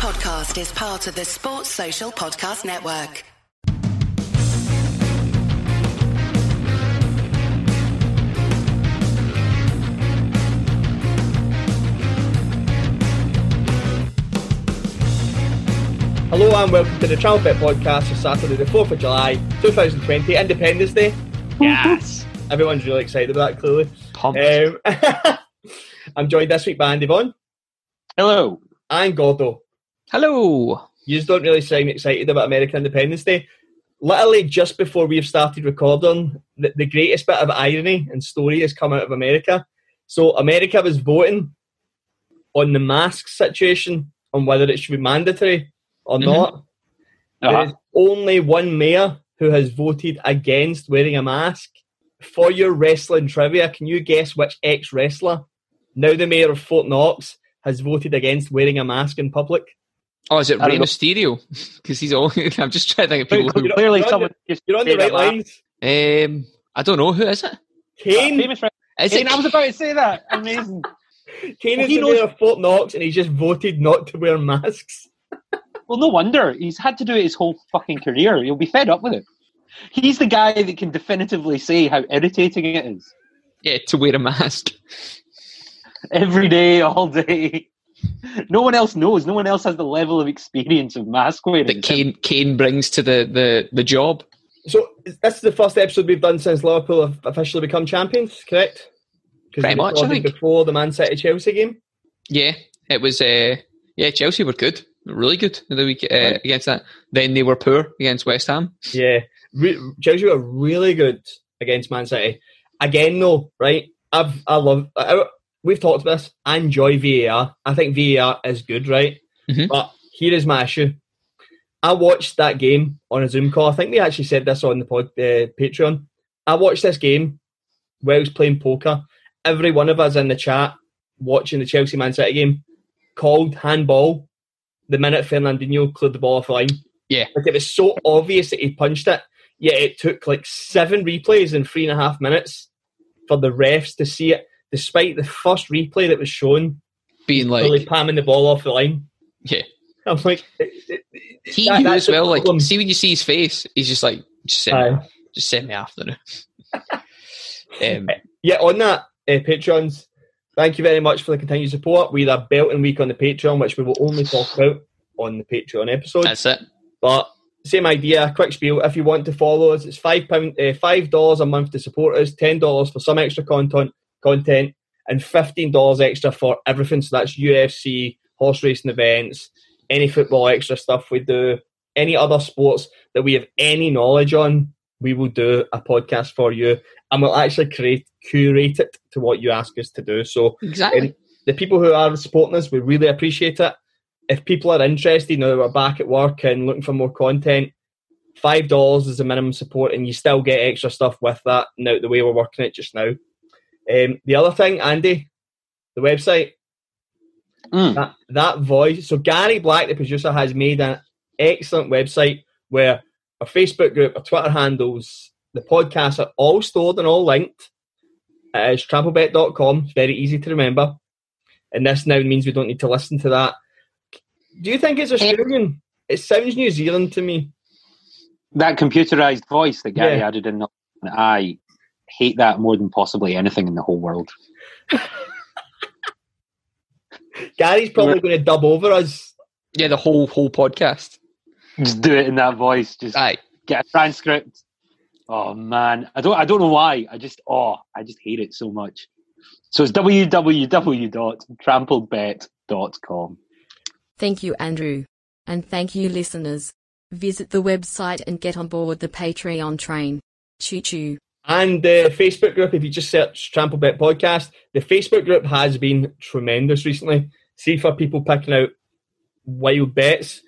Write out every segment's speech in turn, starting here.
podcast is part of the Sports Social Podcast Network. Hello and welcome to the Travel Podcast for Saturday, the 4th of July, 2020, Independence Day. Yes. Everyone's really excited about that, clearly. Pumped. Um, I'm joined this week by Andy Vaughan Hello. and Gordo. Hello. You just don't really sound excited about American Independence Day. Literally, just before we've started recording, the, the greatest bit of irony and story has come out of America. So, America was voting on the mask situation, on whether it should be mandatory or Mhm. not. There Uh-huh. is only one mayor who has voted against wearing a mask. For your wrestling trivia, can you guess which ex wrestler, now the mayor of Fort Knox, has voted against wearing a mask in public? Oh, is it I don't Rey. Mysterio? Because he's all. I'm just trying to think of people who. You're- Clearly, you're on someone just You're on the right lines. Um, I don't know who is it. Kane, Famous? Is Kane, it? I was about to say that. Amazing. Kane Well, is he the knows- mayor of Fort Knox, and he just voted not to wear masks. well, no wonder he's had to do it his whole fucking career. He'll be fed up with it. He's the guy that can definitively say how irritating it is Yeah, to wear a mask. every day, all day. No one else knows. No one else has the level of experience of mask wearing. That Kane Kane brings to the the the job. So, this is the first episode we've done since Liverpool have officially become champions, correct? 'Cause Pretty much, I think. Before the Man City Chelsea game. Yeah, it was. Uh, yeah, Chelsea were good, really good in the week uh, Right. against that. Then they were poor against West Ham. Yeah, Re- Chelsea were really good against Man City. Again, though, right? I've I love. I, we've talked about this. I enjoy VAR. I think VAR is good, right? Mhm. But here is my issue. I watched that game on a Zoom call. I think we actually said this on the pod, uh, Patreon. I watched this game while I was playing poker. Every one of us in the chat watching the Chelsea Man City game called handball the minute Fernandinho cleared the ball off the line. Yeah. Like it was so obvious that he punched it, yet it took like seven replays in three and a half minutes for the refs to see it, despite the first replay that was shown Being like, really palming the ball off the line. yeah, I'm like, it- it- he that- knew as well. Like, see when you see his face, he's just like, just send me, Aye. just send me after now. um, yeah, on that, uh, Patrons, thank you very much for the continued support. We had a belting week on the Patreon, which we will only talk about on the Patreon episode. that's it. But same idea, quick spiel. If you want to follow us, it's five pound, uh, five dollars a month to support us, ten dollars for some extra content, content, and fifteen dollars extra for everything. So that's UFC, horse racing events, any football extra stuff we do, any other sports that we have any knowledge on. We will do a podcast for you, and we'll actually create curate it to what you ask us to do. So um, Exactly. the people who are supporting us, we really appreciate it. If people are interested now that we're back at work and looking for more content, five dollars is the minimum support, and you still get extra stuff with that. Now the way we're working it just now. Um, the other thing, Andy, the website Mm. that that voice. So Gary Black, the producer, has made an excellent website where our Facebook group, our Twitter handles, the podcasts are all stored and all linked. It is tramplebet.com. It's very easy to remember. And this now means we don't need to listen to that. Do you think it's Australian? It sounds New Zealand to me. That computerized voice that Gary Yeah. added in, I hate that more than possibly anything in the whole world. Gary's probably going to dub over us. Yeah, the whole whole podcast. Just do it in that voice. Just Aye. get a transcript. Oh man, I don't I don't know why. I just oh I just hate it so much. So it's www.tramplebet.com. Thank you, Andrew. And thank you, listeners. Visit the website and get on board the Patreon train. Choo choo. And the Facebook group, if you just search Trample Bet Podcast, the Facebook group has been tremendous recently. See for people picking out wild bets.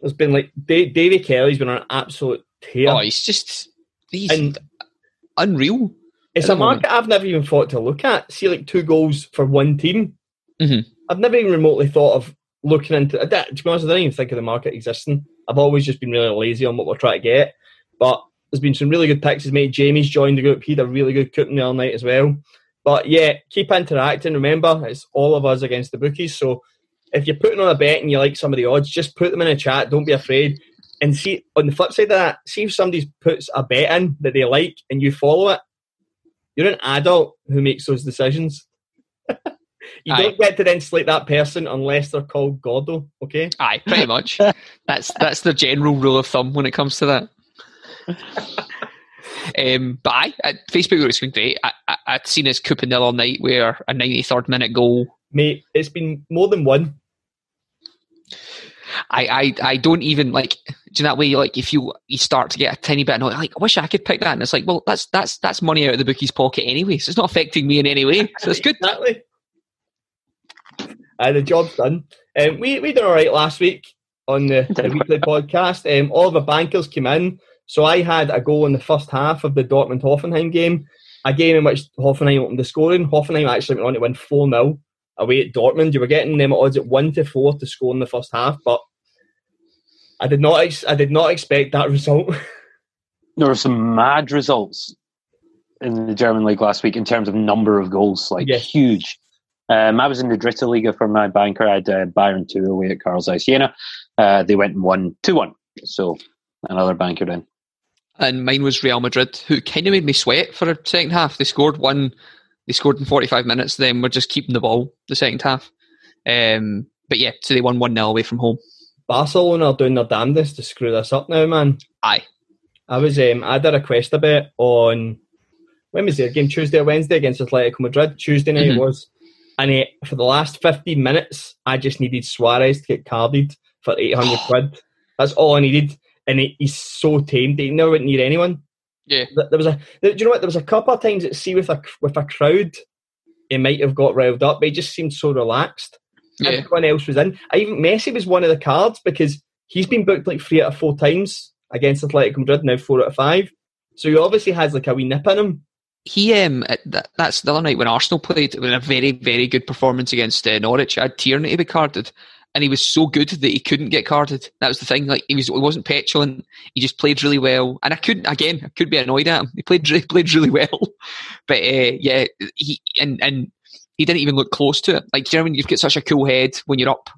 There's been like Davy Kelly's been on an absolute tear. Oh, he's just he's And- unreal. it's a the moment. market I've never even thought to look at. See like two goals for one team. Mhm. I've never even remotely thought of looking into don't- To be honest, I didn't even think of the market existing. I've always just been really lazy on what we're trying to get. But there's been some really good picks. made. Jamie's joined the group. He had a really good cooking the other night as well. But yeah, keep interacting. Remember, it's all of us against the bookies. So if you're putting on a bet and you like some of the odds, just put them in a chat. Don't be afraid. And see on the flip side of that, see if somebody puts a bet in that they like and you follow it. You're an adult who makes those decisions. you Aye. don't get to then slate that person unless they're called Gordo. Okay. Aye, pretty much. that's that's the general rule of thumb when it comes to that. Um, but I, I Facebook looks great. I, I, I'd seen his Coupe the all night where a 93rd minute goal. Mate, it's been more than one. I, I, I don't even like do you know that way like if you you start to get a tiny bit annoyed like I wish I could pick that and it's like well that's that's that's money out of the bookie's pocket anyway so it's not affecting me in any way so it's good Exactly. Uh, the job's done. Um, we we did all right last week on the, the weekly podcast. Um, all the bankers came in, so I had a goal in the first half of the Dortmund Hoffenheim game, a game in which Hoffenheim opened the scoring. Hoffenheim actually went on to win four 0 away at Dortmund. You were getting them odds at one to four to score in the first half, but I did not ex- I did not expect that result. There were some mad results in the German league last week in terms of number of goals, like Yes. huge. Um, I was in the Dritte Liga for my banker. I had uh, Bayern 2 away at Carl Zeiss Jena. Uh, they went and won 2 1. So another banker in. And mine was Real Madrid who kind of made me sweat for a second half they scored one they scored in 45 minutes then we're just keeping the ball the second half um, but yeah so they won 1-0 away from home Barcelona are doing their damnedest to screw this up now, man. aye I was um, I did a quest a bit on when was their game Tuesday or Wednesday against Atletico Madrid. Tuesday night Mhm. it was, and uh, for the last fifteen minutes, I just needed Suarez to get carded for eight hundred quid. That's all I needed, and he, he's so tamed. He never wouldn't need anyone. Yeah. There was a. Do you know what? There was a couple of times at sea with a with a crowd. He might have got riled up, but he just seemed so relaxed. yeah Everyone else was in. I even Messi was one of the cards because he's been booked like three out of four times against Athletic Madrid, now four out of five. So he obviously has like a wee nip in him. he um that, that's the other night when Arsenal played with a very very good performance against uh, Norwich. I had Tierney to be carded, and he was so good that he couldn't get carded. That was the thing. Like he was, he wasn't petulant. He just played really well, and I couldn't again. I could be annoyed at him. He played re- played really well, but uh, yeah, he and and he didn't even look close to it. Like do you know when you've got such a cool head when you're up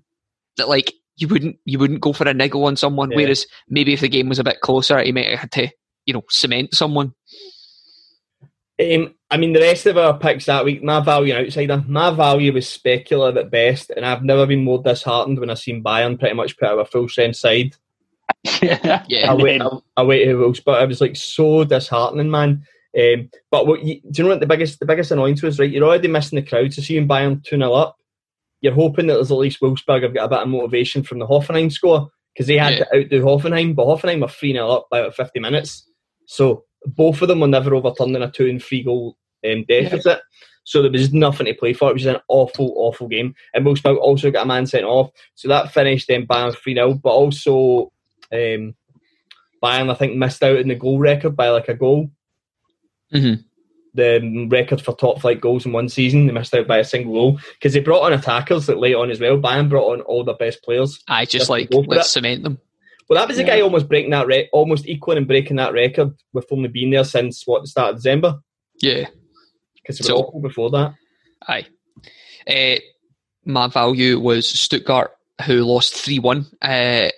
that like you wouldn't you wouldn't go for a niggle on someone. Yeah. Whereas maybe if the game was a bit closer, he might have had to you know cement someone. Um, I mean, the rest of our picks that week, my value outsider, my value was speculative at best, and I've never been more disheartened when I've seen Bayern pretty much put out a full strength side yeah. Yeah. away, away to Wolves. But it was like so disheartening, man. Um, but what you, do you know what the biggest the biggest annoyance was? Right, you're already missing the crowd, to so seeing Bayern two 0 up, you're hoping that there's at least Wolfsburg have got a bit of motivation from the Hoffenheim score because they had Yeah. to outdo Hoffenheim, but Hoffenheim were three 0 up by about 50 minutes, so both of them were never overturned in a two and three goal um, deficit. So there was nothing to play for. It was an awful, awful game. And Wolfsburg also got a man sent off. So that finished um, Bayern 3 0. But also, um, Bayern, I think, missed out in the goal record by like a goal. Mhm. The record for top flight goals in one season, they missed out by a single goal because they brought on attackers that late on as well. Bayern brought on all their best players. I just Just like let's cement them. Well, that was Yeah. guy almost breaking that, re- almost equaling and breaking that record with only being there since what the start of December Yeah. because they So- were awful before that. Aye. Uh, my value was Stuttgart, who lost 3 1. Uh,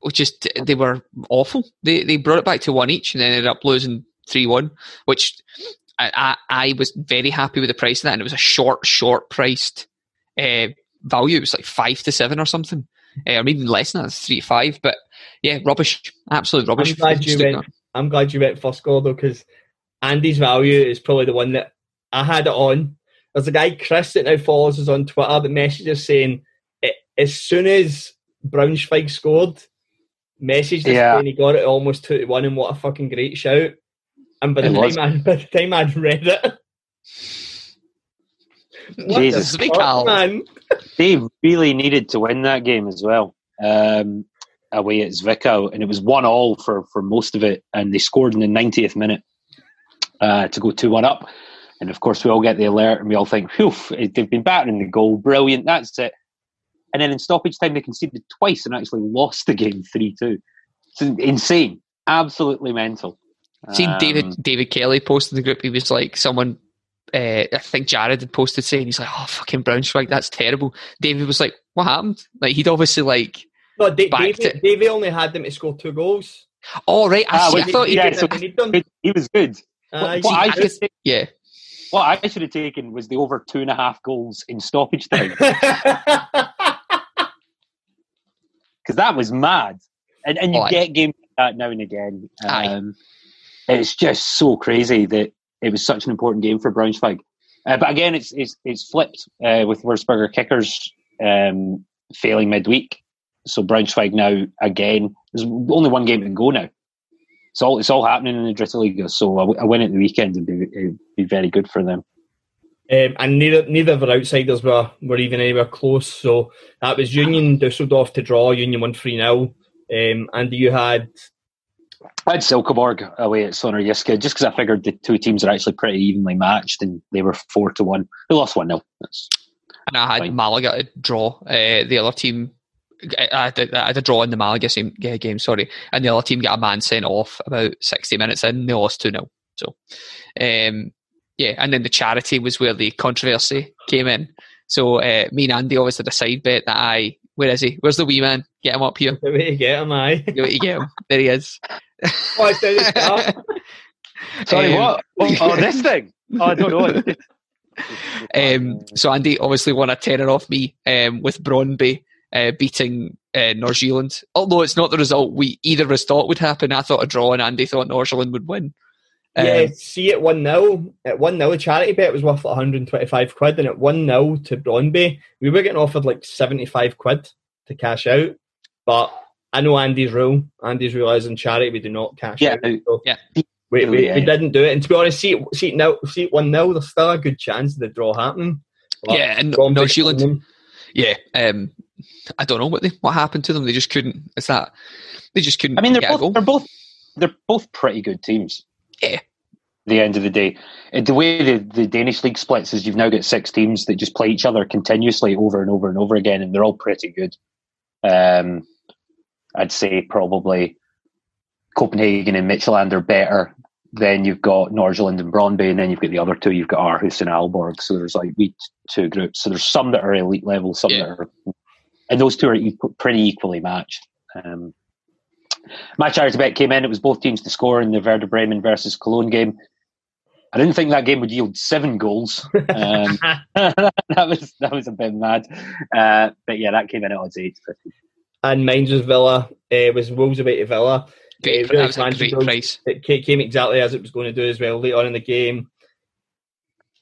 which is, they were awful. They they brought it back to one each and then ended up losing 3 1, which I, I, I was very happy with the price of that. And it was a short, short priced uh, value. It was like 5 to 7 or something. Uh, or even less than that, 3 to 5. But yeah, rubbish. Absolute rubbish. I'm glad you Stuttgart. went. I'm glad you went first, Gordo, because Andy's value is probably the one that I had it on. There's a guy Chris that now follows us on Twitter that messages saying it, as soon as Braunschweig scored, messaged us Yeah. saying he got it almost two to one, and what a fucking great shout! And by the It time was. I by the time I'd read it, what Jesus. fuck, man! They really needed to win that game as well. Um, away at Zwickau, and it was one all for for most of it, and they scored in the 90th minute uh, to go two one up. And of course, we all get the alert, and we all think, "Phew, they've been battering the goal, brilliant, that's it." And then in stoppage time, they conceded twice and actually lost the game three two. It's insane, absolutely mental. Seen Um, David David Kelly posted in the group. He was like, someone, uh, I think Jared had posted saying he's like, oh fucking Braunschweig, that's terrible. David was like, What happened? Like he'd obviously like. No, Da- Backed Davey. Davey only had them to score two goals. Oh right, I, Ah, see, I thought he yeah, did. so- They. Good. He was good. Aye. what, I I should could- have taken, Yeah, what I should have taken was the over two and a half goals in stoppage time because that was mad. And and you Oh, aye. get games like that now and again. Um, it's just so crazy that it was such an important game for Braunschweig. Uh, but again, it's it's it's flipped uh, with Würzburger kickers um, failing midweek. So Braunschweig now again. There's only one game to go now. It's all it's all happening in the Dritte Liga. So a, w- a win at the weekend would be it'd be very good for them. Um, and neither neither of our outsiders were, were even anywhere close. So that was Union Dusseldorf to draw. Union won 3 0. Um, and you had. I had Silkeborg away at SønderjyskE just because I figured the two teams are actually pretty evenly matched and they were four to one. They lost one 0 and I had Fine. Malaga to draw. Uh, the other team, I had, a, I had a draw in the Malaga same, yeah, game, sorry, and the other team got a man sent off about sixty minutes in. They lost two 0 So, um, yeah, and then the charity was where the controversy came in. So uh, me and Andy always had a side bet that I. Where is he? Where's the wee man? Get him up here. The way to get him, aye. You you get him. There he is. Oh, it's down the. Sorry, Um, what? Oh, oh, this thing? Oh, I don't know. Um, so Andy obviously won a tenner off me um, with Brondby uh, beating uh, North Although it's not the result we either of us thought would happen. I thought a draw and Andy thought North would win. Um, yeah, see at 1 0. At 1 0, the charity bet was worth 125 quid. And at 1 0 to Brondby, we were getting offered like 75 quid to cash out. But I know Andy's rule. Andy's rule is in charity, we do not cash Yeah, out. So yeah. We, we, Yeah. we didn't do it. And to be honest, see it, see it, now, see it 1 0, there's still a good chance of the draw happening. But yeah, and Brondby North Zealand, yeah. Um, I don't know what they what happened to them. They just couldn't. It's that they just couldn't. I mean, they're both, they're both they're both pretty good teams. Yeah. The end of the day, And the way the, the Danish league splits is you've now got six teams that just play each other continuously over and over and over again, and they're all pretty good. Um, I'd say probably Copenhagen and Midtjylland are better. Then you've got Norgeland and Brøndby, and then you've got the other two. You've got Aarhus and Aalborg. So there's like we two groups. So there's some that are elite level, some Yeah. that are, and those two are equal, pretty equally matched. Um, my charity bet came in. It was both teams to score in the Werder Bremen versus Cologne game. I didn't think that game would yield seven goals. Um, that was that was a bit mad, uh, but yeah, that came in at odds eight fifty. and mine was Villa. Uh, was Wolves away to Villa. Great, Uh, really that was a great price. It came exactly as it was going to do as well late on in the game.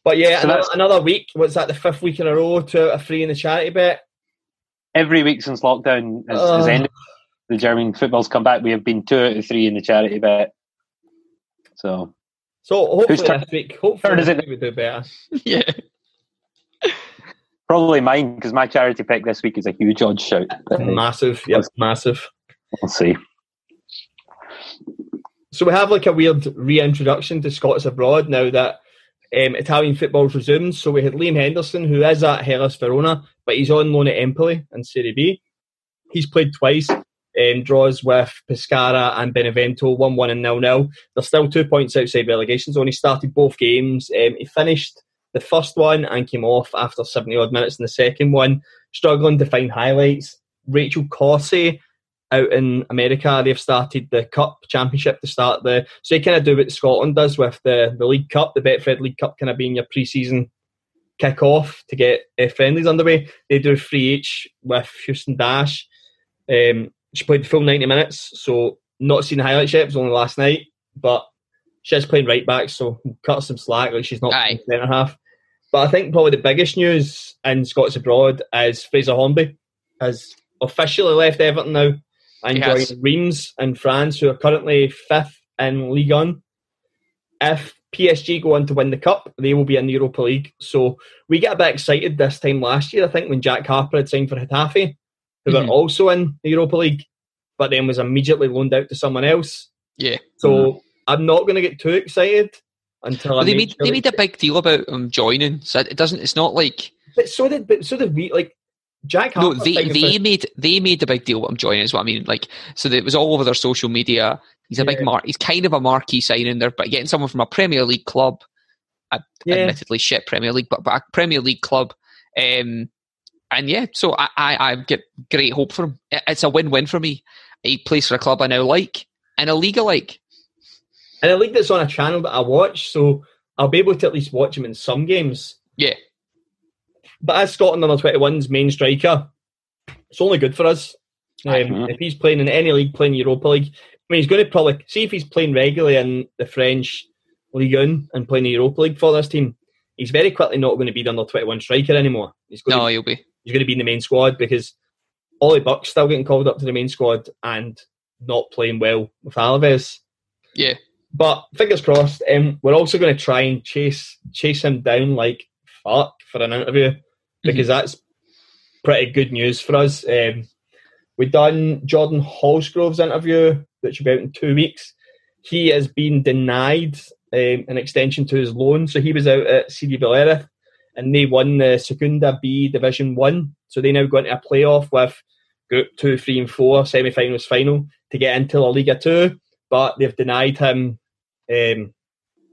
But yeah, So another, another week. What's that? The fifth week in a row to a free in the charity bet. Every week since lockdown has, has ended, the German football's come back. We have been two out of three in the charity bet. So So hopefully turn- this week, hopefully turn it? we do better. Yeah, probably mine because my charity pick this week is a huge odd shout. Massive, yes, massive. we'll see. So we have like a weird reintroduction to Scots abroad now that um, Italian football's resumed. So we had Liam Henderson, who is at Hellas Verona, but he's on loan at Empoli in Serie B. He's played twice, um, draws with Pescara and Benevento, 1 1 and 0 0. They're still two points outside relegation zone. He started both games. Um, he finished the first one and came off after 70 odd minutes in the second one, struggling to find highlights. Rachel Corsie out in America, they've started the Cup Championship to start the. So they kind of do what Scotland does with the, the League Cup, the Betfred League Cup kind of being your pre season kick off to get uh, friendlies underway. They do free each with Houston Dash. Um, she played the full 90 minutes, so not seen the highlights yet, it was only last night, but she's playing right back, so cut some slack, like she's not Aye. centre half. But I think probably the biggest news in Scots abroad is Fraser Hornby has officially left Everton now and joined Reims in France, who are currently fifth in Ligue 1. If PSG go on to win the cup, they will be in the Europa League. So we get a bit excited this time last year, I think, when Jack Harper had signed for Getafe, who Mhm. were also in the Europa League, but then was immediately loaned out to someone else. yeah. So I'm not going to get too excited until I they made sure they made a big deal about him joining, so it doesn't. It's not like But so did, but so did we. Like Jack no, they they for- made they made a big deal about him joining. Is what I mean. Like, so that it was all over their social media. He's a big mark. He's kind of a marquee signing there, but getting someone from a Premier League club, yeah. admittedly shit Premier League, but, but a Premier League club, um, and yeah, so I, I, I get great hope for him. It's a win-win for me. He plays for a club I now like and a league I like. And a league that's on a channel that I watch, so I'll be able to at least watch him in some games. Yeah. But as Scotland under 21's main striker, it's only good for us. Um. If he's playing in any league, playing Europa League, I mean, he's going to probably see if he's playing regularly in the French Ligue 1 and playing the Europa League for this team. He's very quickly not going to be the under 21 striker anymore. He's going, No, to, he'll be. he's going to be in the main squad because Ollie Burke's still getting called up to the main squad and not playing well with Alaves. Yeah. But fingers crossed. Um, we're also going to try and chase chase him down like fuck for an interview because that's pretty good news for us. Um, we done Jordan Holsgrove's interview, which will be out in two weeks. He has been denied um, an extension to his loan, so he was out at CD Valera, and they won the Segunda B Division One. So they now go into a playoff with Group Two, Three, and Four semi-finals, final to get into La Liga Two. But they've denied him. Um,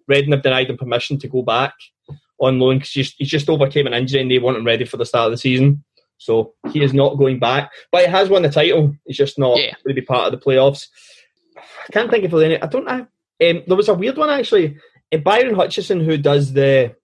have denied him permission to go back on loan because he's, he's just overcame an injury and they want him ready for the start of the season. So he is not going back, but he has won the title. He's just not Yeah. going to be part of the playoffs. I can't think of any. I don't know. Um, there was a weird one actually. Uh, Byron Hutchison, who does the,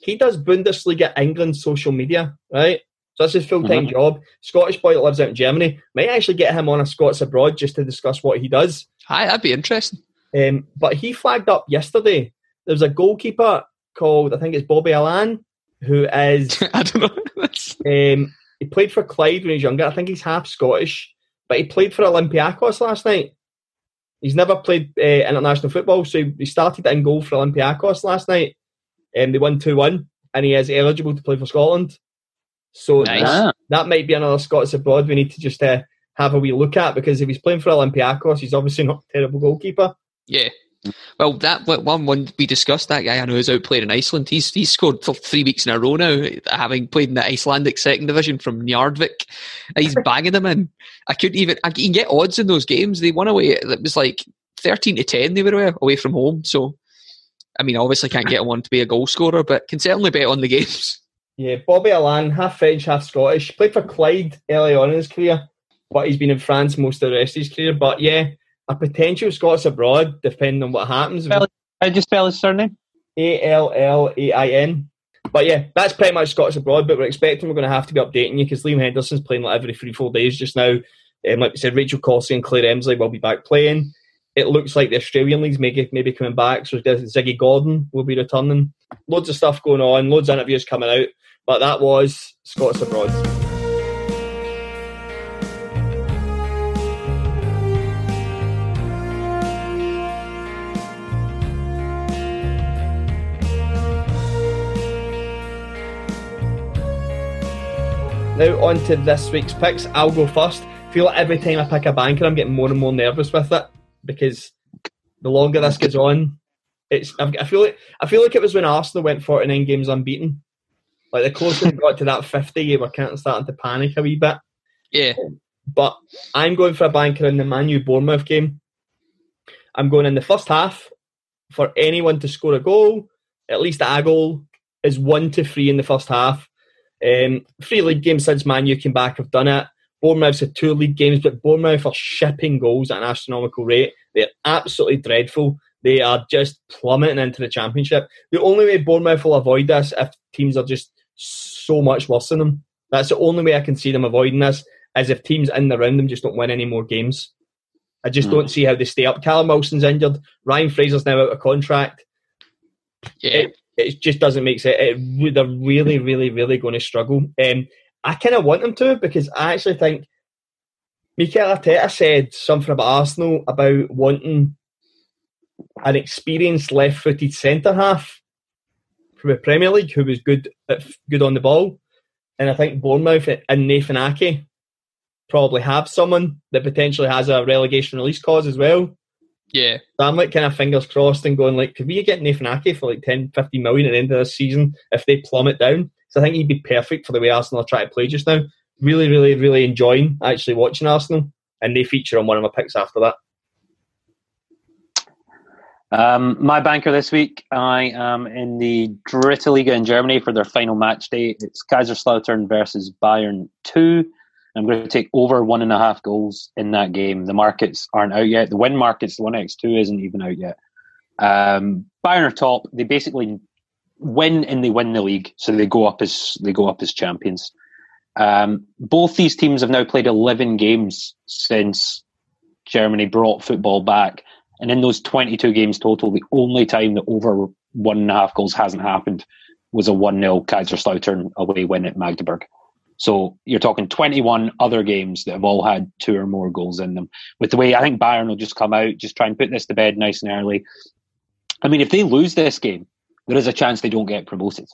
he does Bundesliga England social media, right? So that's his full time job. Scottish boy that lives out in Germany. Might actually get him on a Scots abroad just to discuss what he does. Hi, that'd be interesting. Um, but he flagged up yesterday. There's a goalkeeper called I think it's Bobby Allain, who is I don't know. Um, he played for Clyde when he was younger. I think he's half Scottish, but he played for Olympiacos last night. He's never played uh, international football, so he- he started in goal for Olympiacos last night. Um, they won 2 1, and he is eligible to play for Scotland. So Nice. that, Ah, that might be another Scots abroad we need to just uh, have a wee look at because if he's playing for Olympiacos, he's obviously not a terrible goalkeeper. yeah. Well, that one one we discussed. That guy I know is out playing in Iceland. He's he's scored for three weeks in a row now, having played in the Icelandic second division from Njarðvík. He's banging them in. I couldn't even. I can get odds in those games. They won away. It was like thirteen to ten. They were away, away from home. So, I mean, obviously can't get one to be a goal scorer, but can certainly bet on the games. Yeah, Bobby Allain, half French, half Scottish. Played for Clyde early on in his career, but he's been in France most of the rest of his career. But yeah, a potential Scots abroad, depending on what happens. How do you spell his surname? A L L A I N. But yeah, that's pretty much Scots abroad. But we're expecting we're going to have to be updating you because Liam Henderson's playing like every three, four days just now. Um, like we said, Rachel Corsie and Claire Emslie will be back playing. It looks like the Australian league's maybe maybe coming back. So Ziggy Gordon will be returning. Loads of stuff going on. Loads of interviews coming out. But that was Scots abroad. Now on to this week's picks. I'll go first. I feel like every time I pick a banker, I'm getting more and more nervous with it because the longer this goes on, it's. I've, feel like I feel like it was when Arsenal went 49 games unbeaten. Like the closer it got to that 50, you were kind of starting to panic a wee bit. Yeah, But I'm going for a banker in the Man U Bournemouth game. I'm going in the first half for anyone to score a goal, at least a goal, is one to three in the first half. Um, three league games since Man U came back have done it. Bournemouth's had two league games, but Bournemouth are shipping goals at an astronomical rate. They're absolutely dreadful. They are just plummeting into the championship. The only way Bournemouth will avoid this if teams are just so much worse than them. That's the only way I can see them avoiding this, is if teams in and around them just don't win any more games. I just Hmm. don't see how they stay up. Callum Wilson's injured. Ryan Fraser's now out of contract. yeah. It, it just doesn't make sense. It, re- they're really, really, really going to struggle. Um, I kind of want them to because I actually think Mikel Arteta said something about Arsenal about wanting an experienced left-footed centre half from the Premier League who was good at, good on the ball, and I think Bournemouth and Nathan Ake probably have someone that potentially has a relegation release clause as well. Yeah. So I'm like kind of fingers crossed and going like, could we get Nathan Ake for like 10, 15 million at the end of this season if they plummet down? So I think he'd be perfect for the way Arsenal are trying to play just now. Really, really, really enjoying actually watching Arsenal, and they feature on one of my picks after that. Um, my banker this week, I am in the Dritte Liga in Germany for their final match day. It's Kaiserslautern versus Bayern 2. I'm going to take over one and a half goals in that game. The markets aren't out yet. The win markets, the 1x2 isn't even out yet. Um, Bayern are top. They basically win and they win the league, so they go up as they go up as champions. Um, both these teams have now played 11 games since Germany brought football back. And in those 22 games total, the only time that over one and a half goals hasn't happened was a 1 0 Kaiserslautern away win at Magdeburg. So you're talking 21 other games that have all had two or more goals in them. With the way I think Bayern will just come out, just try and put this to bed nice and early. I mean, if they lose this game, there is a chance they don't get promoted.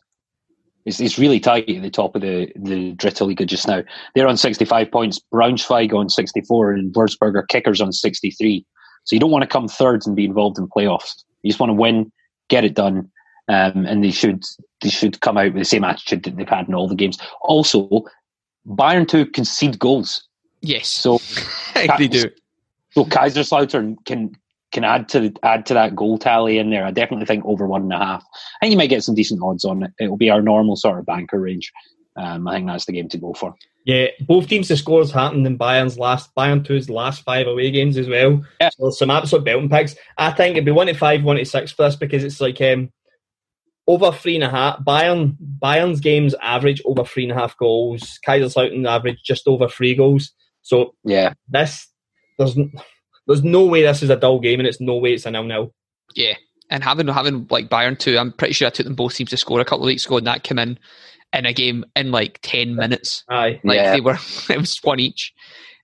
It's, it's really tight at the top of the, the Dritte Liga just now. They're on 65 points, Braunschweig on 64, and Würzburger Kickers on 63. So you don't want to come third and be involved in playoffs. You just want to win, get it done, um, and they should they should come out with the same attitude that they've had in all the games. Also, Bayern to concede goals. Yes, so they do. So Kaiserslautern can can add to add to that goal tally in there. I definitely think over one and a half. I think you might get some decent odds on it. It'll be our normal sort of banker range. Um, I think that's the game to go for. Yeah, both teams' the scores happened in Bayern's last Bayern 2's last five away games as well. Yeah. So some absolute belting picks. I think it'd be one to five, one to six for us because it's like um, over three and a half. Bayern Bayern's games average over three and a half goals. Kaiserslautern average just over three goals. So yeah, this there's there's no way this is a dull game, and it's no way it's a nil nil. Yeah, and having having like Bayern too, I'm pretty sure I took them both teams to score a couple of weeks ago, and that came in in a game in like ten minutes. Aye, like yeah. they were it was one each.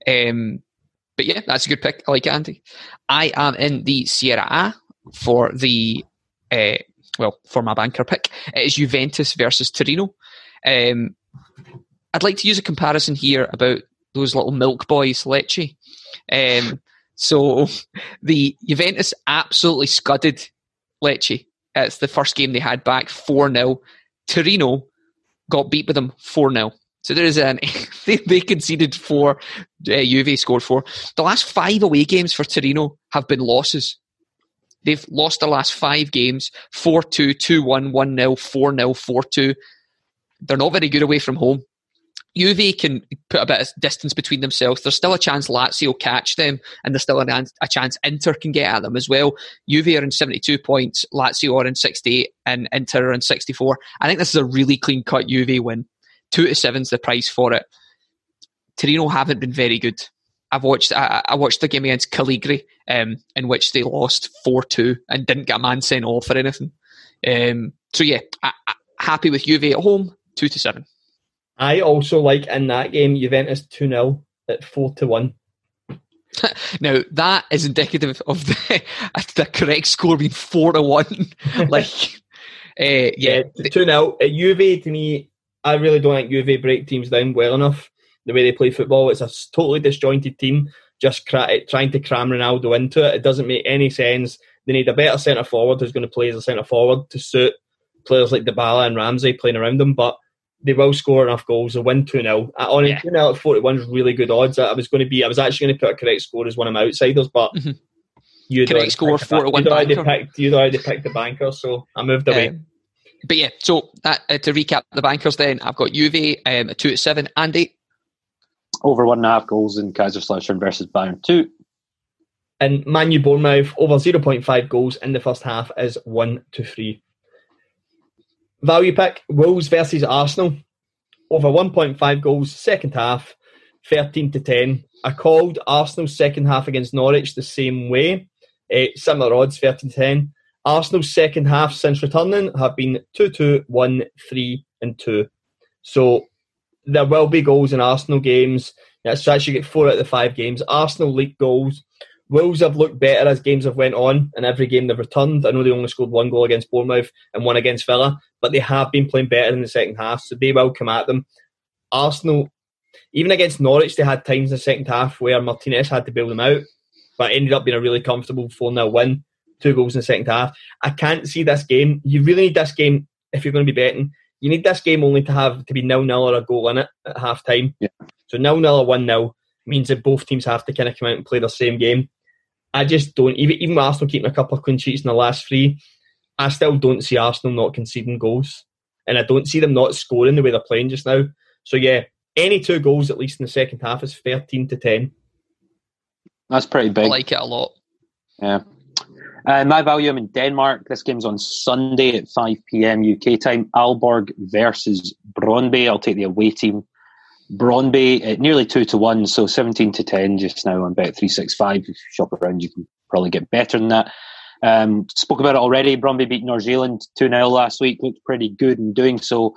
Um, but yeah, that's a good pick. I like it, Andy. I am in the Serie A for the uh, well for my banker pick. It is Juventus versus Torino. Um, I'd like to use a comparison here about those little milk boys, Lecce. Um, so the Juventus absolutely scudded Lecce. It's the first game they had back 4 0. Torino got beat with them 4 0. So there is an they, conceded four, uh, Juve scored four. The last five away games for Torino have been losses. They've lost the last five games 4 2, 2 1, 1 0, 4 0, 4 2. They're not very good away from home. Juve can put a bit of distance between themselves. There's still a chance Lazio catch them, and there's still a, chance Inter can get at them as well. Juve are in 72 points, Lazio are in 68, and Inter are in 64. I think this is a really clean cut Juve win. Two to seven's the price for it. Torino haven't been very good. I've watched I, I watched the game against Cagliari, um, in which they lost four two and didn't get a man sent off or anything. Um, so yeah, I, I, happy with Juve at home, two to seven. I also like in that game Juventus two 0 at four to one. now that is indicative of the the correct score being four to one. like, uh, yeah, two 0 at Juve to me. I really don't think Juve break teams down well enough. The way they play football, it's a totally disjointed team. Just cra- trying to cram Ronaldo into it, it doesn't make any sense. They need a better centre forward who's going to play as a centre forward to suit players like Dybala and Ramsey playing around them. But they will score enough goals. They'll win 2 0. On a 2 0 at 41 is really good odds. I was going to be, I was actually going to put a correct score as one of my outsiders, but mm-hmm. you correct score 4 to 1 you'd already, picked, you'd already picked the banker, so I moved away. Um, but yeah, so that, uh, to recap the bankers then, I've got Juve um, 2 at 7. Andy? Over one and a half goals in Kaiserslautern versus Bayern 2. And Manu Bournemouth over 0.5 goals in the first half is 1 to 3. Value pick Wolves versus Arsenal. Over 1.5 goals, second half, 13 to 10. I called Arsenal's second half against Norwich the same way. Uh, similar odds, 13 to 10. Arsenal's second half since returning have been 2 2, 1 3, and 2. So there will be goals in Arsenal games. That's actually get four out of the five games. Arsenal leak goals. Wolves have looked better as games have went on, and every game they've returned. I know they only scored one goal against Bournemouth and one against Villa, but they have been playing better in the second half, so they will come at them. Arsenal, even against Norwich, they had times in the second half where Martinez had to bail them out, but ended up being a really comfortable 4 0 win. Two goals in the second half. I can't see this game. You really need this game if you're going to be betting. You need this game only to have to be nil nil or a goal in it at half time. Yeah. So nil nil or one 0 means that both teams have to kind of come out and play the same game. I just don't even even with Arsenal keeping a couple of clean sheets in the last three. I still don't see Arsenal not conceding goals, and I don't see them not scoring the way they're playing just now. So yeah, any two goals at least in the second half is thirteen to ten. That's pretty big. I like it a lot. Yeah. Uh, my value, I'm in Denmark. This game's on Sunday at 5 p.m. UK time. Aalborg versus Brøndby. I'll take the away team. Brøndby at nearly 2 to 1, so 17 to 10 just now on Bet 365. If you shop around, you can probably get better than that. Um, spoke about it already. Brøndby beat North Zealand 2 0 last week. Looked pretty good in doing so.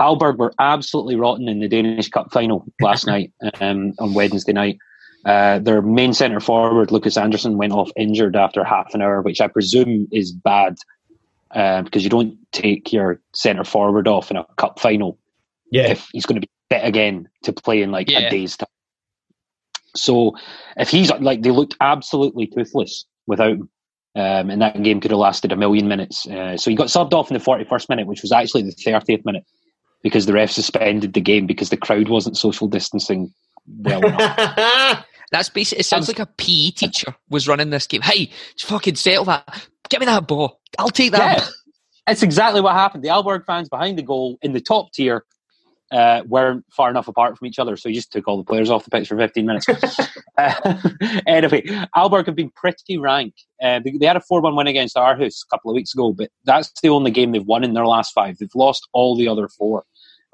Aalborg were absolutely rotten in the Danish Cup final last night um, on Wednesday night. Uh, their main centre forward, Lucas Andersen, went off injured after half an hour, which I presume is bad uh, because you don't take your centre forward off in a cup final Yeah, if he's going to be fit again to play in like Yeah. a day's time. So if he's like, they looked absolutely toothless without him. Um, and that game could have lasted a million minutes. Uh, so he got subbed off in the 41st minute, which was actually the 30th minute because the ref suspended the game because the crowd wasn't social distancing well enough. That's basically. It sounds like a PE teacher was running this game. Hey, fucking settle that. Give me that ball. I'll take that. Yeah, it's exactly what happened. The Aalborg fans behind the goal in the top tier uh, weren't far enough apart from each other, so he just took all the players off the pitch for 15 minutes. uh, anyway, Aalborg have been pretty rank. Uh, they, they had a 4 1 win against Aarhus a couple of weeks ago, but that's the only game they've won in their last five. They've lost all the other four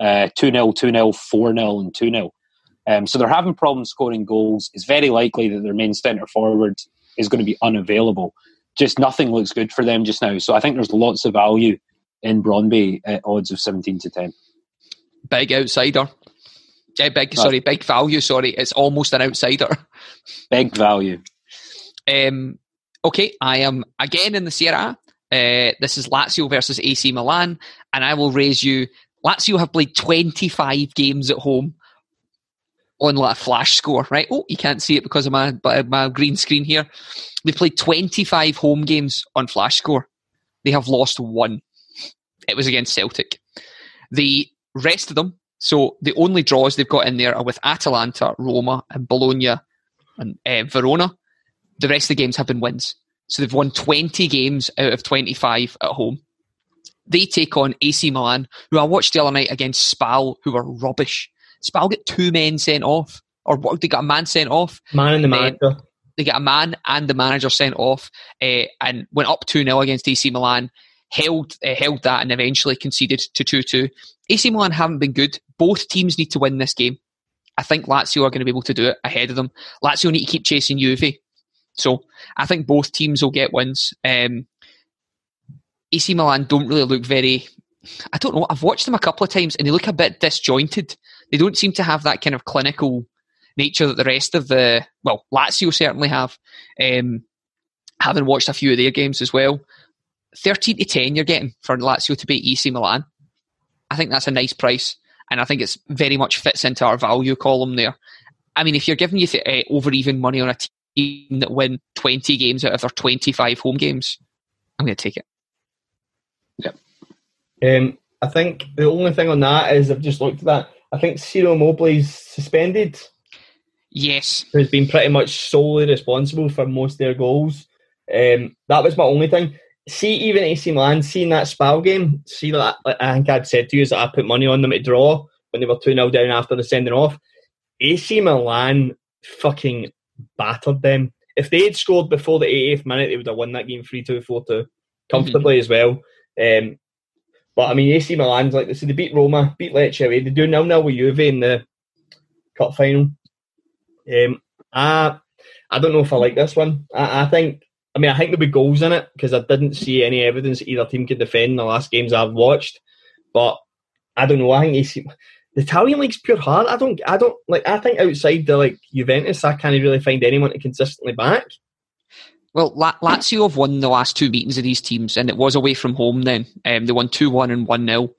2 0, 2 0, 4 0, and 2 0. Um, so they're having problems scoring goals. It's very likely that their main centre forward is going to be unavailable. Just nothing looks good for them just now. So I think there's lots of value in Brøndby at odds of 17 to 10. Big outsider. Yeah, big. Sorry, big value. Sorry, it's almost an outsider. Big value. Um, okay, I am again in the Sierra. Uh, this is Lazio versus AC Milan, and I will raise you. Lazio have played 25 games at home on like a flash score, right? Oh, you can't see it because of my my green screen here. They've played 25 home games on flash score. They have lost one. It was against Celtic. The rest of them, so the only draws they've got in there are with Atalanta, Roma, and Bologna, and uh, Verona the rest of the games have been wins. So they've won 20 games out of 25 at home. They take on AC Milan, who I watched the other night against Spal, who were rubbish. Spal get two men sent off, or what? They got a man sent off. man and the Man. manager. They get a man and the manager sent off, uh, and went up 2 0 against AC Milan. Held uh, held that and eventually conceded to 2 2. AC Milan haven't been good. Both teams need to win this game. I think Lazio are going to be able to do it ahead of them. Lazio need to keep chasing Juve. So I think both teams will get wins. Um, AC Milan don't really look very. I don't know. I've watched them a couple of times and they look a bit disjointed. They don't seem to have that kind of clinical nature that the rest of the well, Lazio certainly have. Um, having watched a few of their games as well, thirteen to ten you're getting for Lazio to beat AC Milan. I think that's a nice price, and I think it's very much fits into our value column there. I mean, if you're giving you th- uh, over even money on a team that win 20 games out of their 25 home games, I'm going to take it. Um, I think the only thing on that is I've just looked at that. I think Ciro Immobile's suspended, Yes. who's been pretty much solely responsible for most of their goals. Um, that was my only thing. See, even AC Milan, seeing that Spal game, see that like I think I'd said to you is that I put money on them to draw when they were 2 0 down after the sending off. AC Milan fucking battered them. If they had scored before the 80th minute, they would have won that game 3 2 4 2 comfortably as well. Um, but I mean, AC Milan's like they said, they beat Roma, beat Lecce away. They do 0 0 with Juve in the cup final. Um, I, I don't know if I like this one. I, I think, I mean, I think there'll be goals in it because I didn't see any evidence either team could defend in the last games I've watched. But I don't know. I think AC, the Italian league's pure hard. I don't, I don't like. I think outside the like Juventus, I can't really find anyone to consistently back. Well, La- Lazio have won the last two meetings of these teams, and it was away from home then. Um, they won 2 1 and 1 0.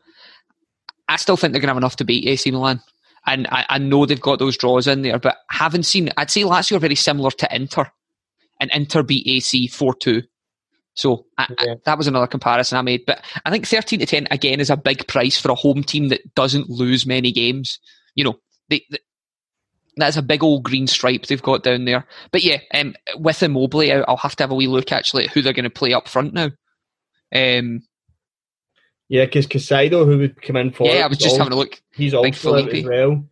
I still think they're going to have enough to beat AC Milan. And I, I know they've got those draws in there, but haven't seen. I'd say Lazio are very similar to Inter, and Inter beat AC 4 2. So I, I, that was another comparison I made. But I think 13 to 10, again, is a big price for a home team that doesn't lose many games. You know, they, they, that's a big old green stripe they've got down there. But yeah, um, with Immobile, I- I'll have to have a wee look actually at who they're going to play up front now. Um, Yeah, because Caicedo, who would come in for yeah, it, I was just al- having a look. He's Big also out as well.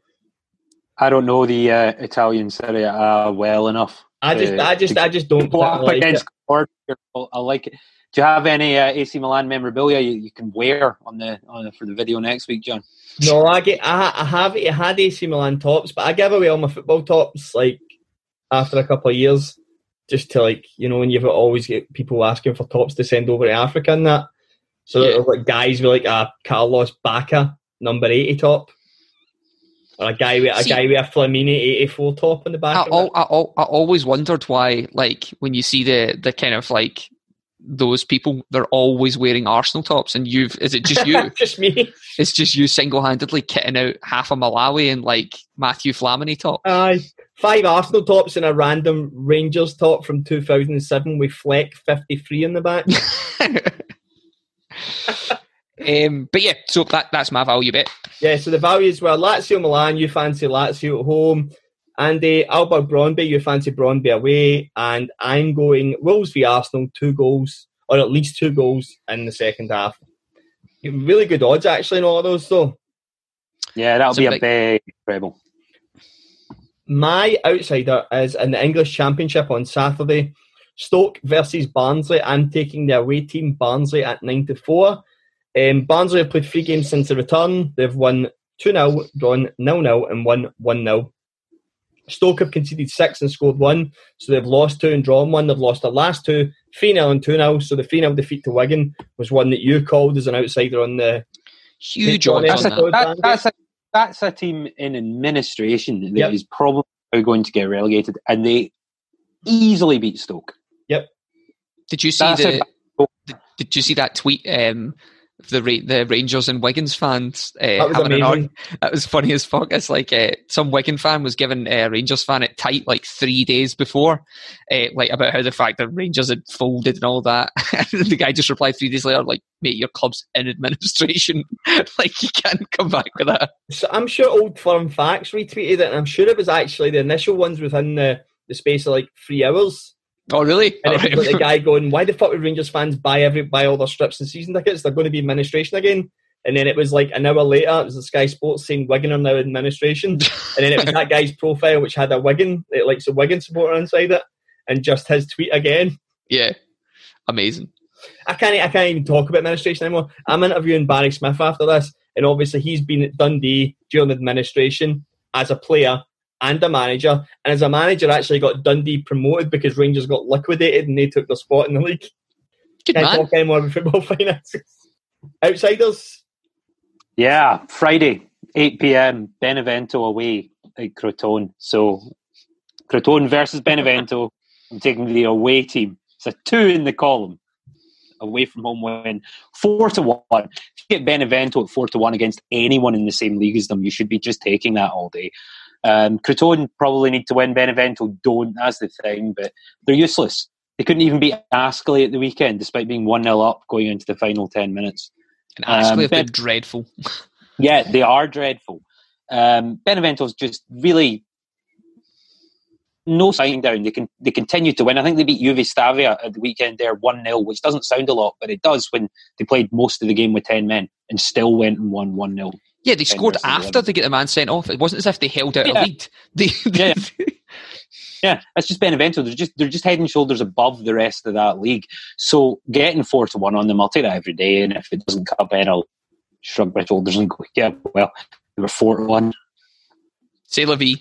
I don't know the uh, Italian Serie A well enough. I just, to- I just, to I just don't go up like against it. Cork. I like it. Do you have any uh, AC Milan memorabilia you, you can wear on the on the, for the video next week, John? No, I get, I, I have, I had AC Milan tops, but I give away all my football tops like after a couple of years, just to like, you know, when you've always get people asking for tops to send over to Africa and that. So Yeah. like guys with like a Carlos Bacca number eighty top, or a guy with a See- guy with a Flamini eighty four top on the back. I, of al- I, al- I always wondered why, like, when you see the the kind of like those people, they're always wearing Arsenal tops, and you've is it just you? just me. it's just you single handedly kitting out half a Malawi and like Mathieu Flamini top. Aye. Five Arsenal tops and a random Rangers top from 2007 with Fleck 53 in the back. um, but yeah, so that that's my value bit. yeah, so the values were Lazio Milan, you fancy Lazio at home. Andy, Aalborg Brondby, you fancy Brondby away. And I'm going Wolves v Arsenal, two goals, or at least two goals in the second half. Really good odds, actually, in all of those, though. Yeah, that'll It's a be a big- big treble. My outsider is in the English Championship on Saturday. Stoke versus Barnsley. I'm taking the away team Barnsley at 9 to 4. Um, Barnsley have played three games since the return. They've won 2 0, drawn 0 0, and won 1 0. Stoke have conceded six and scored one, so they've lost two and drawn one. They've lost their last two, 3 0 and 2 0. So the 3 0 defeat to Wigan was one that you called as an outsider on the. Huge Johnny, odds That's on a, that. that, that's a that's a team in administration that is Yep. probably going to get relegated, and they easily beat Stoke. Yep. Did you see That's the? a- Did, did you see that tweet? Um, of the Ra- the Rangers and Wiggins fans uh, That was That was funny as fuck. It's like uh, some Wigan fan was giving a Rangers fan it tight like three days before, uh, like about how the fact that Rangers had folded and all that. and the guy just replied three days later, like, "Mate, your club's in administration. like, you can't come back with that." So I'm sure Old Firm Facts retweeted it, and I'm sure it was actually the initial ones within the, the space of like three hours. Oh, really? And like the guy going, "Why the fuck would Rangers fans buy every buy all their strips and season tickets? They're going to be administration again." And then it was like an hour later, it was the Sky Sports saying Wigan are now administration, and then it was that guy's profile which had a Wigan, it, like a Wigan supporter inside it, and just his tweet again. yeah, amazing. I can't, I can't even talk about administration anymore. I'm interviewing Barry Smith after this, and obviously he's been at Dundee during the administration as a player and a manager, and as a manager actually got Dundee promoted because Rangers got liquidated and they took their spot in the league. Good Can't man. talk anymore about football finances. Outsiders. Yeah, Friday, 8 p.m. Benevento away at Crotone. So Crotone versus Benevento. I'm taking the away team. It's a two in the column. Away from home win, four to one. If you get Benevento at four to one against anyone in the same league as them, you should be just taking that all day. Um, Crotone probably need to win. Benevento don't. That's the thing, but they're useless. They couldn't even beat Ascoli at the weekend, despite being one 0 up going into the final ten minutes. And actually, Um, have been dreadful. Yeah, they are dreadful. Um, Benevento's just really no sign down. They can they continue to win. I think they beat Juve Stabia at the weekend there one 0 which doesn't sound a lot, but it does when they played most of the game with ten men and still went and won one 0 Yeah, they scored after 11. they get the man sent off. It wasn't as if they held out Yeah. a lead. They, Yeah. Yeah, that's just Benevento. They're just they're just head and shoulders above the rest of that league. So getting four to one on them, I'll take that every day. And if it doesn't come in, I'll shrug my shoulders and go, yeah, well, they were four to one. Say la vie.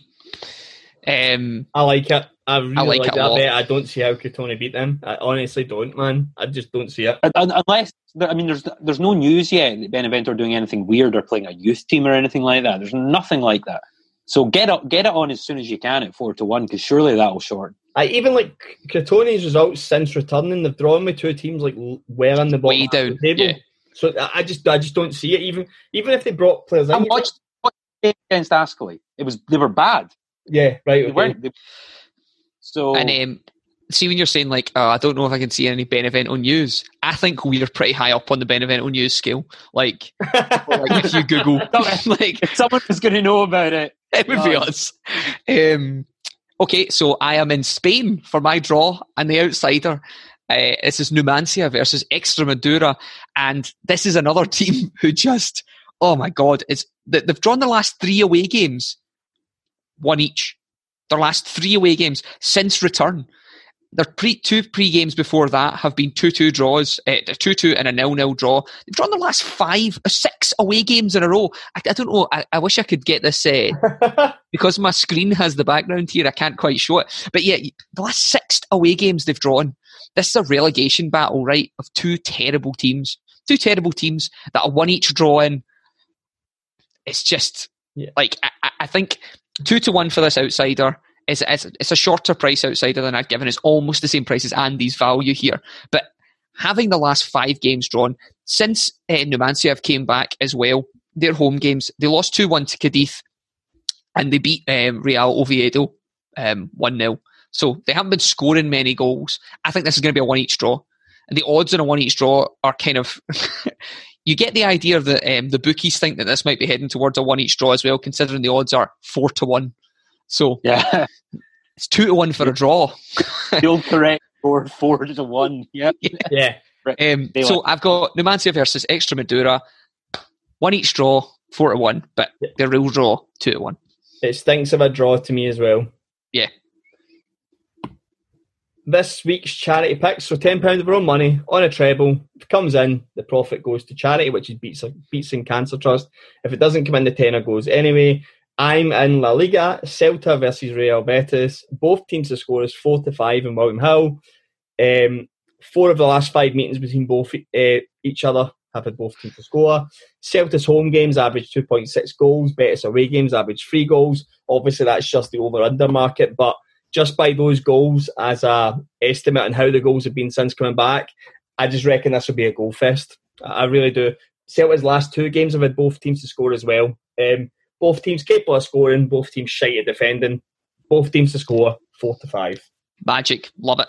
Um, I like it. I really I like like, it a that bet. I don't see how Crotone beat them. I honestly don't, man. I just don't see it. Un- un- Unless I mean, there's there's no news yet that Benevento are doing anything weird or playing a youth team or anything like that. There's nothing like that. So get it get it on as soon as you can at four to one because surely that will shorten. I even like Crotone's results since returning. They've drawn with two teams like l- well in the bottom Way down, of the table. yeah. So I I just I just don't see it. Even even if they brought players in, I watched, watched against Ascoli. It was they were bad. Yeah, right. They Okay. weren't. They, so and um, see when you're saying like, oh, I don't know if I can see any Benevento news. I think we're pretty high up on the Benevento news scale. Like, like if you Google, like If someone was going to know about it, it would be us. Um, okay, so I am in Spain for my draw and the outsider. Uh, this is Numancia versus Extremadura, and this is another team who just, oh my god, it's they- they've drawn the last three away games, one each. Their last three away games since return. Their pre two pre games before that have been two two draws, uh, two two and a nil nil draw. They've drawn their last five or six away games in a row. I, I don't know. I, I wish I could get this uh, because my screen has the background here. I can't quite show it. But yeah, the last six away games they've drawn. This is a relegation battle, right? Of two terrible teams, two terrible teams that are one each draw in. It's just Yeah. like I- I think two to one for this outsider. It's, it's, it's a shorter price outsider than I've given. It's almost the same price as Andy's value here. But having the last five games drawn since uh, Numancia came back as well, their home games, they lost 2 1 to Cadiz and they beat um, Real Oviedo um, 1 0. So they haven't been scoring many goals. I think this is going to be a one each draw. And the odds on a one each draw are kind of. you get the idea that um, the bookies think that this might be heading towards a one each draw as well, considering the odds are 4 to 1. So yeah, it's 2 to 1 for a draw. you'll correct four four to one. Yep. yeah. Um, so. I've got Numancia versus Extremadura, one each draw, four to one, but Yeah. the real draw, two to one. It stinks of a draw to me as well. Yeah. This week's charity picks, so ten pounds of our own money on a treble. Comes in, the profit goes to charity, which is Beats Beats and Cancer Trust. If it doesn't come in, the tenner goes anyway. I'm in La Liga, Celta versus Real Betis. Both teams to score is four to five in William Hill. Um, four of the last five meetings between both uh, each other have had both teams to score. Celta's home games average 2.6 goals. Betis away games average three goals. Obviously, that's just the over/under market, but just by those goals as a estimate on how the goals have been since coming back, I just reckon this will be a goal fest. I really do. Celtic's last two games have had both teams to score as well. Um, both teams capable of scoring, both teams shy at defending, both teams to score four to five. Magic, love it.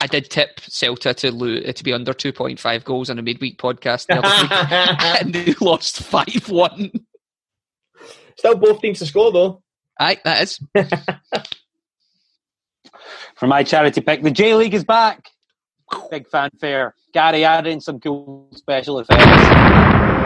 I did tip Celta to lo- to be under 2.5 goals on a midweek podcast the other week, and they lost 5 1. Still both teams to score though. Aye, that is. For my charity pick, the J League is back. Big fanfare. Gary adding some cool special effects.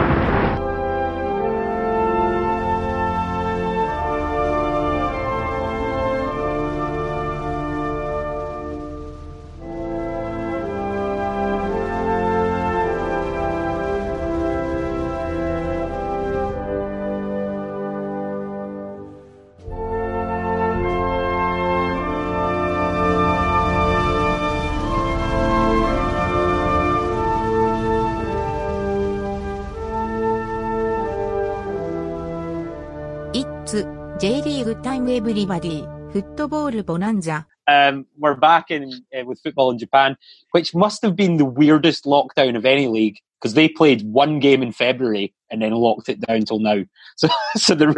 It's J League Time Everybody, Football Bonanza. Um, we're back in uh, with football in Japan, which must have been the weirdest lockdown of any league because they played one game in February and then locked it down till now. So, so they're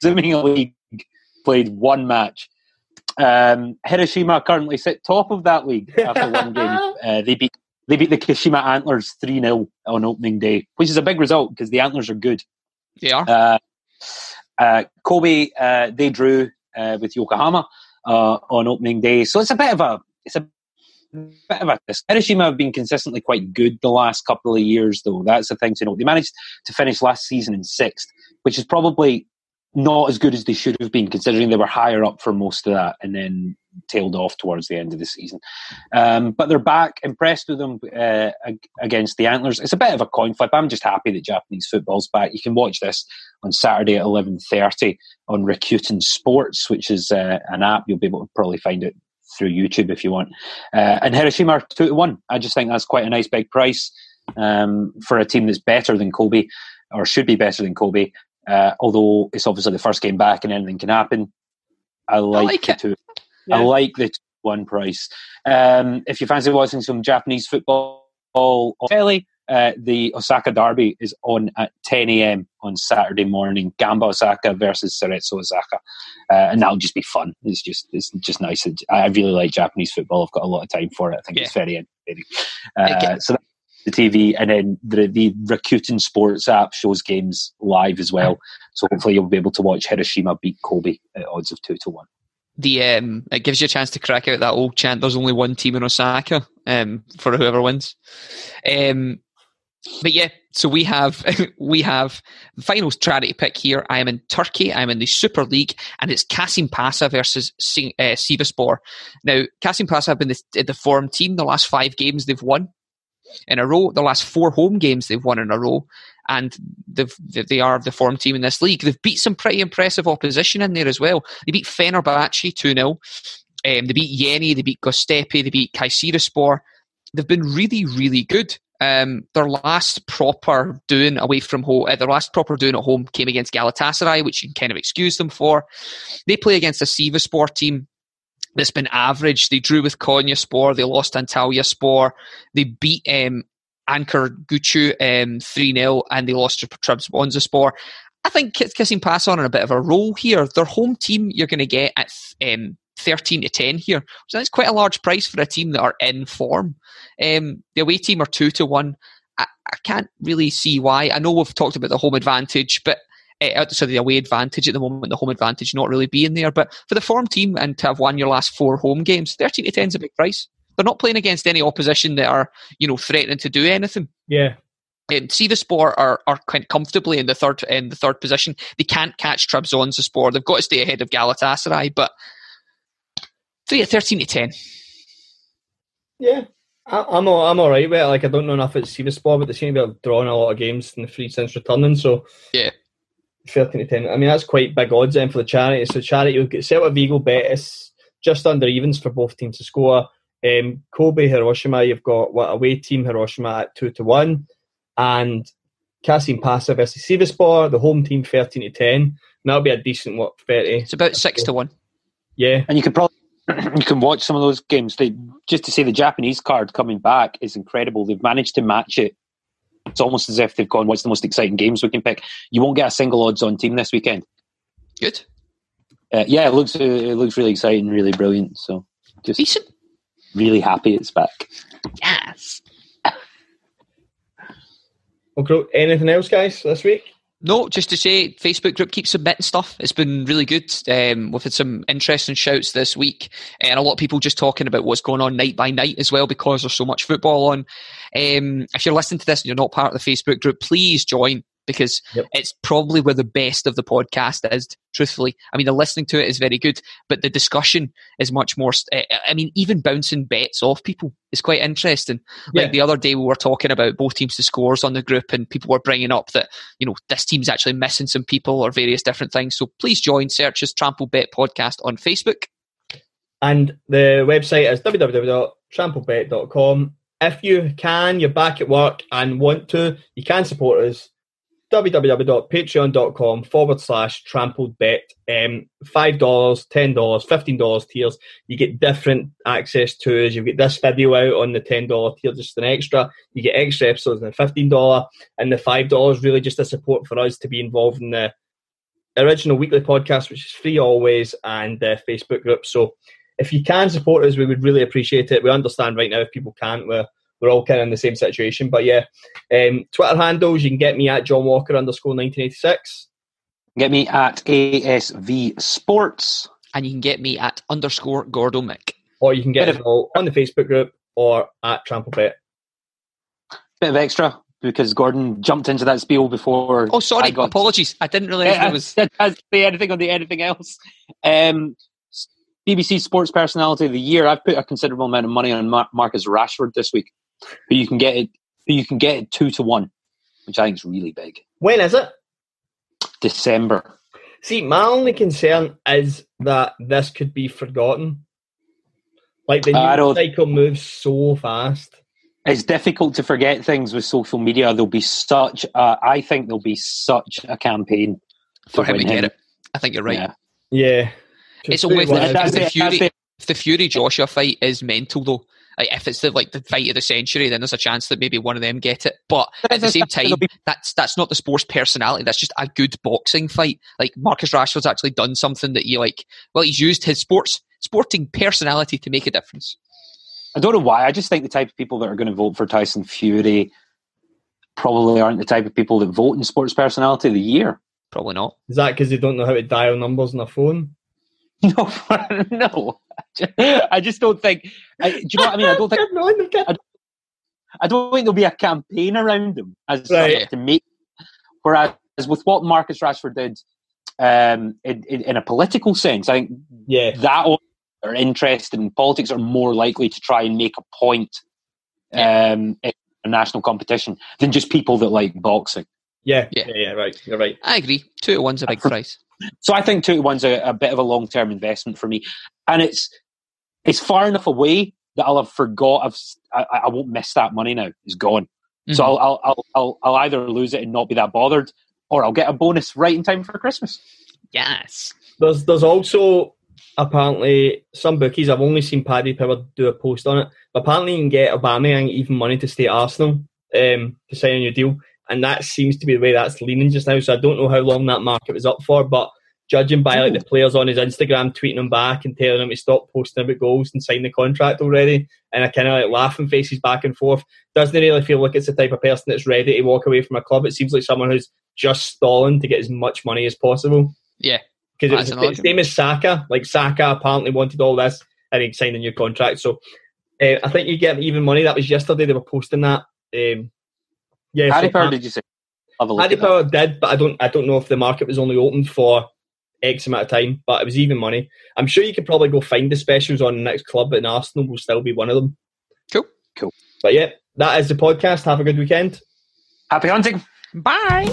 resuming league, played one match. Um, Hiroshima currently sit top of that league after one game. Uh, they beat they beat the Kashima Antlers three 0 on opening day, which is a big result because the Antlers are good. They are. Uh, uh, Kobe, uh, they drew uh, with Yokohama uh, on opening day, so it's a bit of a it's a bit of a. Hiroshima have been consistently quite good the last couple of years, though. That's the thing to note. They managed to finish last season in sixth, which is probably not as good as they should have been, considering they were higher up for most of that, and then tailed off towards the end of the season. Um, but they're back, impressed with them uh, against the Antlers. It's a bit of a coin flip. I'm just happy that Japanese football's back. You can watch this on Saturday at 11:30 on Rakuten Sports, which is uh, an app. You'll be able to probably find it through YouTube if you want. Uh, and Hiroshima are two to one. I just think that's quite a nice big price um, for a team that's better than Kobe, or should be better than Kobe. Uh, although it's obviously the first game back and anything can happen. I like, like the it. two. Yeah. I like the two one price. Um, if you fancy watching some Japanese football on telly, uh, the Osaka Derby is on at 10 a.m. on Saturday morning. Gamba Osaka versus Cerezo Osaka, uh, and that'll just be fun. It's just it's just nice. I really like Japanese football. I've got a lot of time for it. I think Yeah. it's very entertaining. Uh, Okay. So that's the TV, and then the the Rakuten Sports app shows games live as well. So hopefully you'll be able to watch Hiroshima beat Kobe at odds of two to one. The um, it gives you a chance to crack out that old chant. There's only one team in Osaka. Um, for whoever wins. Um, but yeah, so we have we have the final charity pick here. I am in Turkey. I'm in the Super League, and it's Kasim Pasa versus uh, Sivaspor. Now, Kasim Pasa have been the, the form team. The last five games they've won in a row. The last four home games they've won in a row, and they are the form team in this league. They've beat some pretty impressive opposition in there as well. They beat Fenerbahce two 0 um, They beat Yeni. They beat Goztepe. They beat Kayserispor. They've been really, really good. Um, their last proper doing away from home, uh, their last proper doing at home came against Galatasaray, which you can kind of excuse them for. They play against a Sivaspor team that's been average. They drew with Konya Spor, they lost Antalya Spor, they beat um, Ankaragucu um, 3 0, and they lost to Trabzonspor Spor. I think Kasim Pasa on in a bit of a roll here. Their home team you're going to get at um, 13 to 10 here. So that's quite a large price for a team that are in form. Um, the away team are 2 to 1. I, I can't really see why. I know we've talked about the home advantage, but uh, so the away advantage at the moment, the home advantage not really being there. But for the form team and to have won your last four home games, 13 to 10 is a big price. They're not playing against any opposition that are, you know, threatening to do anything. Yeah. Um, Sivaspor are are quite comfortably in the third in the third position. They can't catch Trabzonspor. They've got to stay ahead of Galatasaray, but three at thirteen to ten. Yeah. I, I'm all, I'm all right with it. Like I don't know enough about Sivaspor, but they seem to be drawing a lot of games in the three since returning. So Yeah. Thirteen to ten. I mean that's quite big odds then for the charity. So charity you'll get Celta Vigo Betis just under evens for both teams to score. Um, Kobe Hiroshima, you've got what away team Hiroshima at two to one, and Kasim Pasa versus Sivaspor, the home team thirteen to ten. And that'll be a decent what thirty. It's about six to one. Yeah, And you can probably you can watch some of those games. They just to say the Japanese card coming back is incredible. They've managed to match it. It's almost as if they've gone. What's the most exciting games we can pick? You won't get a single odds on team this weekend. Good, Uh, yeah, it looks it looks really exciting, really brilliant. So just decent. really happy it's back. Yes. Okay, anything else, guys, this week? No, just to say, Facebook group keeps submitting stuff. It's been really good. Um, we've had some interesting shouts this week, and a lot of people just talking about what's going on night by night as well because there's so much football on. Um, if you're listening to this and you're not part of the Facebook group, please join because Yep. it's probably where the best of the podcast is. Truthfully, I mean, the listening to it is very good, but the discussion is much more. uh, I mean, even bouncing bets off people is quite interesting. Like the other day, we were talking about both teams to scores on the group, and people were bringing up that you know this team's actually missing some people or various different things. So please join. Search as Trample Bet Podcast on Facebook. And the website is www.tramplebet.com. If you can, you're back at work and want to, you can support us. www.patreon.com forward slash tramplebet. Um, $5, $10, $15 tiers. You get different access to us. You get this video out on the $10 tier, just an extra. You get extra episodes on the $15 and the $5 really just a support for us to be involved in the original weekly podcast, which is free always, and the Facebook group. So if you can support us, we would really appreciate it. We understand right now if people can't, we're, we're all kind of in the same situation. But yeah, um, Twitter handles, you can get me at John Walker underscore 1986. Get me at ASV Sports. And you can get me at underscore Gordo Mick. Or you can get Bit us of- all on the Facebook group or at TrampleBet. Bit of extra because Gordon jumped into that spiel before. Oh, sorry. I got Apologies. I didn't realise Yeah, there was. that doesn't say anything on the anything else. Um, BBC Sports Personality of the Year. I've put a considerable amount of money on Mar- Marcus Rashford this week, who you can get it. Who you can get it two to one, which I think is really big. When is it? December. See, my only concern is that this could be forgotten. Like the I news don't- cycle moves so fast. It's difficult to forget things with social media. There'll be such. A, I think there'll be such a campaign For him to win get it. I think you're right. Yeah. Yeah. It's Just always the, the Fury. that's. The Fury Joshua fight is mental though. Like, if it's the like the fight of the century, then there's a chance that maybe one of them get it. But at the same time, that's that's not the sports personality. That's just a good boxing fight. Like Marcus Rashford's actually done something that you like. Well, he's used his sports sporting personality to make a difference. I don't know why. I just think the type of people that are going to vote for Tyson Fury probably aren't the type of people that vote in sports personality of the year. Probably not. Is that because they don't know how to dial numbers on their phone? No, no. I just don't think. I, do you know what I mean? I don't think. I, I don't think there'll be a campaign around them as right. to make. Whereas with what Marcus Rashford did um, in, in, in, a political sense, I think yeah. that are interested in politics are more likely to try and make a point yeah. um, in a national competition than just people that like boxing. Yeah, yeah, yeah, right. You're right. I agree. Two to one's a big price. So I think two to one's a, a bit of a long term investment for me, and it's it's far enough away that I'll have forgot. I've, I, I won't miss that money now. It's gone. Mm-hmm. So I'll, I'll I'll I'll I'll either lose it and not be that bothered, or I'll get a bonus right in time for Christmas. Yes. There's there's also apparently some bookies I've only seen Paddy Power do a post on it, but apparently you can get Aubameyang even money to stay at Arsenal um, to sign a new deal, and that seems to be the way that's leaning just now. So I don't know how long that market was up for, but judging by like the players on his Instagram tweeting him back and telling him to stop posting about goals and sign the contract already, and I kind of like laughing faces back and forth. Doesn't really feel like it's the type of person that's ready to walk away from a club. It seems like someone who's just stalling to get as much money as possible. Yeah, because it was the same as Saka. Like Saka apparently wanted all this and he signed a new contract. So uh, I think you get even money. That was yesterday. They were posting that. Um, yeah, Harry so Power, did you say? Harry Power did, but I don't. I don't know if the market was only open for X amount of time, but it was even money. I'm sure you could probably go find the specials on the next club, and Arsenal will still be one of them. Cool, cool. But yeah, that is the podcast. Have a good weekend. Happy hunting. Bye.